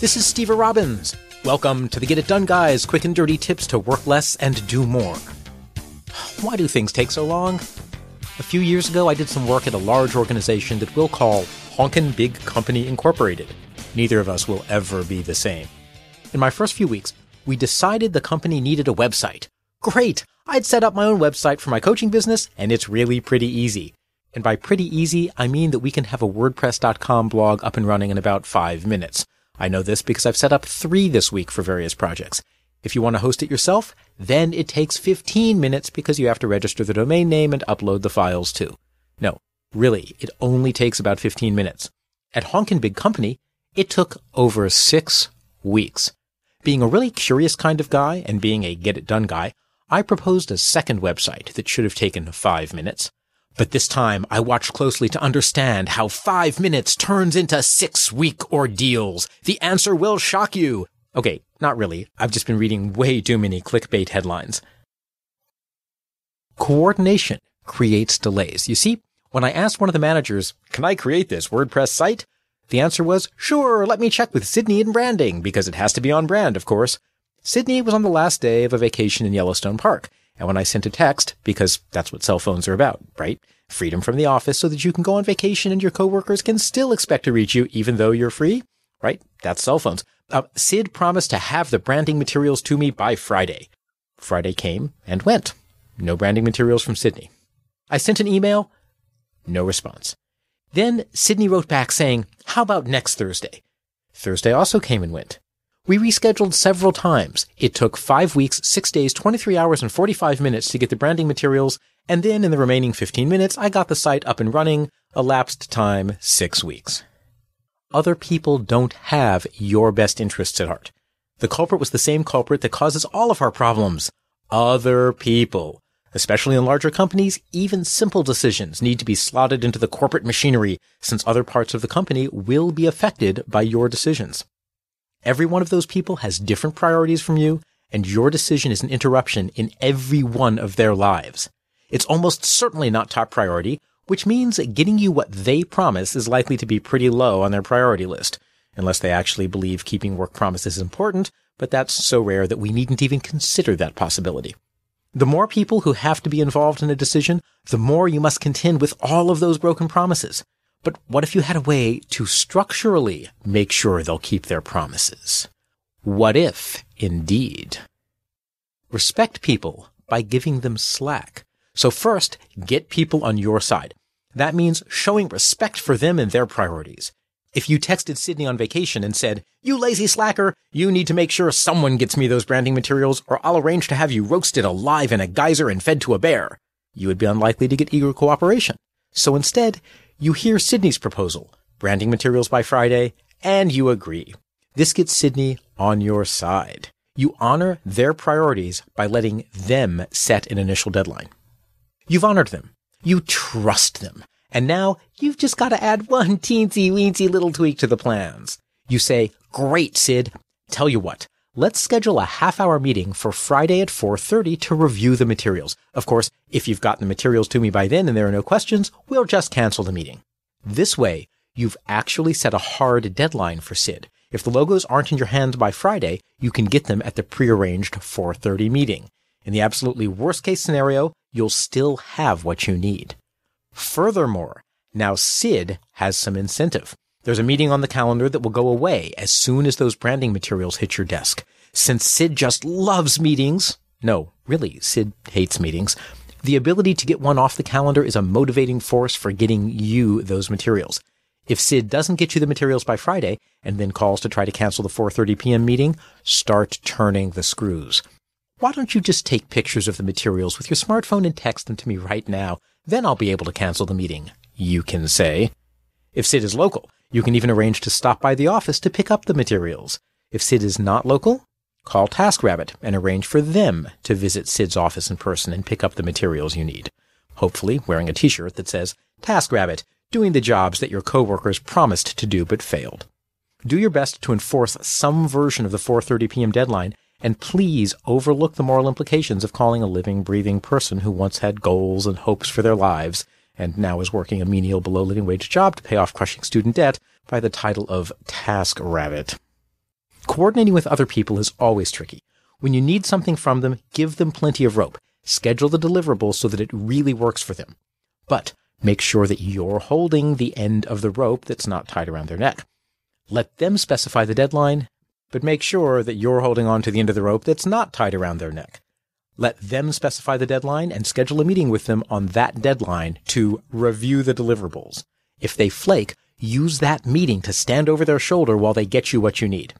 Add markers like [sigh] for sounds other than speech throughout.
This is Steve Robbins. Welcome to the Get It Done Guys quick and dirty tips to work less and do more. Why do things take so long? A few years ago, I did some work at a large organization that we'll call Honkin' Big Company Incorporated. Neither of us will ever be the same. In my first few weeks, we decided the company needed a website. Great! I'd set up my own website for my coaching business, and it's really pretty easy. And by pretty easy, I mean that we can have a WordPress.com blog up and running in about five minutes. I know this because I've set up three this week for various projects. If you want to host it yourself, then it takes 15 minutes because you have to register the domain name and upload the files too. No, really, it only takes about 15 minutes. At Honkin' Big Company, it took over six weeks. Being a really curious kind of guy and being a get it done guy, I proposed a second website that should have taken five minutes. But this time I watched closely to understand how five minutes turns into six week ordeals. The answer will shock you. Okay, not really. I've just been reading way too many clickbait headlines. Coordination creates delays. You see, when I asked one of the managers, can I create this WordPress site? The answer was, sure, let me check with Sydney in branding, because it has to be on brand, of course. Sydney was on the last day of a vacation in Yellowstone Park. And when I sent a text, because that's what cell phones are about, right? Freedom from the office so that you can go on vacation and your coworkers can still expect to reach you even though you're free, right? That's cell phones. Uh, Sid promised to have the branding materials to me by Friday. Friday came and went. No branding materials from Sydney. I sent an email. No response. Then Sydney wrote back saying, how about next Thursday? Thursday also came and went. We rescheduled several times. It took five weeks, six days, 23 hours, and 45 minutes to get the branding materials, and then in the remaining 15 minutes, I got the site up and running, elapsed time six weeks. Other people don't have your best interests at heart. The culprit was the same culprit that causes all of our problems. Other people. Especially in larger companies, even simple decisions need to be slotted into the corporate machinery since other parts of the company will be affected by your decisions. Every one of those people has different priorities from you, and your decision is an interruption in every one of their lives. It's almost certainly not top priority, which means getting you what they promise is likely to be pretty low on their priority list, unless they actually believe keeping work promises is important, but that's so rare that we needn't even consider that possibility. The more people who have to be involved in a decision, the more you must contend with all of those broken promises. But what if you had a way to structurally make sure they'll keep their promises? What if, indeed? Respect people by giving them slack. So first, get people on your side. That means showing respect for them and their priorities. If you texted Sydney on vacation and said, you lazy slacker, you need to make sure someone gets me those branding materials or I'll arrange to have you roasted alive in a geyser and fed to a bear, you would be unlikely to get eager cooperation. So instead, you hear Sydney's proposal, branding materials by Friday, and you agree. This gets Sydney on your side. You honor their priorities by letting them set an initial deadline. You've honored them. You trust them. And now you've just got to add one [laughs] teensy weensy little tweak to the plans. You say, great, Sid. Tell you what, let's schedule a half hour meeting for Friday at 4.30 to review the materials. Of course, if you've gotten the materials to me by then and there are no questions, we'll just cancel the meeting. This way, you've actually set a hard deadline for Sid. If the logos aren't in your hands by Friday, you can get them at the prearranged 4.30 meeting. In the absolutely worst case scenario, you'll still have what you need. Furthermore, now Sid has some incentive. There's a meeting on the calendar that will go away as soon as those branding materials hit your desk. Since Sid just loves meetings, no, really, Sid hates meetings, the ability to get one off the calendar is a motivating force for getting you those materials. If Sid doesn't get you the materials by Friday and then calls to try to cancel the 4:30 p.m. meeting, start turning the screws. Why don't you just take pictures of the materials with your smartphone and text them to me right now? Then I'll be able to cancel the meeting. You can say. If Sid is local, you can even arrange to stop by the office to pick up the materials. If Sid is not local, call TaskRabbit and arrange for them to visit Sid's office in person and pick up the materials you need. Hopefully wearing a t-shirt that says, TaskRabbit, doing the jobs that your coworkers promised to do but failed. Do your best to enforce some version of the 4:30 p.m. deadline and please overlook the moral implications of calling a living, breathing person who once had goals and hopes for their lives and now is working a menial below living wage job to pay off crushing student debt by the title of Task Rabbit. Coordinating with other people is always tricky. When you need something from them, give them plenty of rope. Schedule the deliverables so that it really works for them. But make sure that you're holding the end of the rope that's not tied around their neck. Let them specify the deadline, but make sure that you're holding on to the end of the rope that's not tied around their neck. Let them specify the deadline and schedule a meeting with them on that deadline to review the deliverables. If they flake, use that meeting to stand over their shoulder while they get you what you need.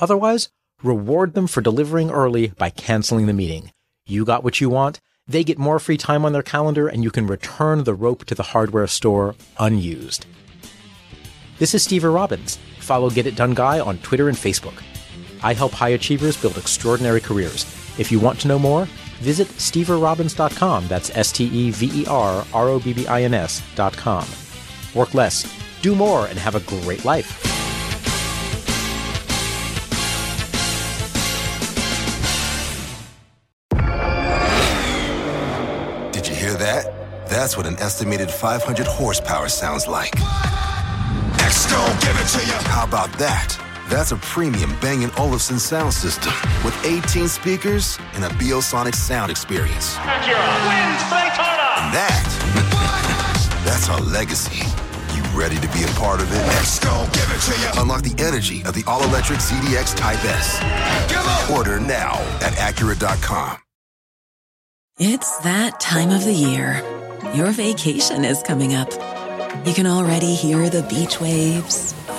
Otherwise, reward them for delivering early by canceling the meeting. You got what you want, they get more free time on their calendar, and you can return the rope to the hardware store unused. This is Steve Robbins. Follow Get It Done Guy on Twitter and Facebook. I help high achievers build extraordinary careers. If you want to know more, visit steverrobbins.com. That's S T E V E R R O B B I N S.com. Work less, do more, and have a great life. Did you hear that? That's what an estimated 500 horsepower sounds like. X gon' give it to you. How about that? That's a premium Bang & Olufsen sound system with 18 speakers and a Biosonic sound experience. Acura wins Daytona. That, [laughs] that's our legacy. You ready to be a part of it? X gon' give it to you. Unlock the energy of the all-electric ZDX Type S. Give up. Order now at Acura.com. It's that time of the year. Your vacation is coming up. You can already hear the beach waves,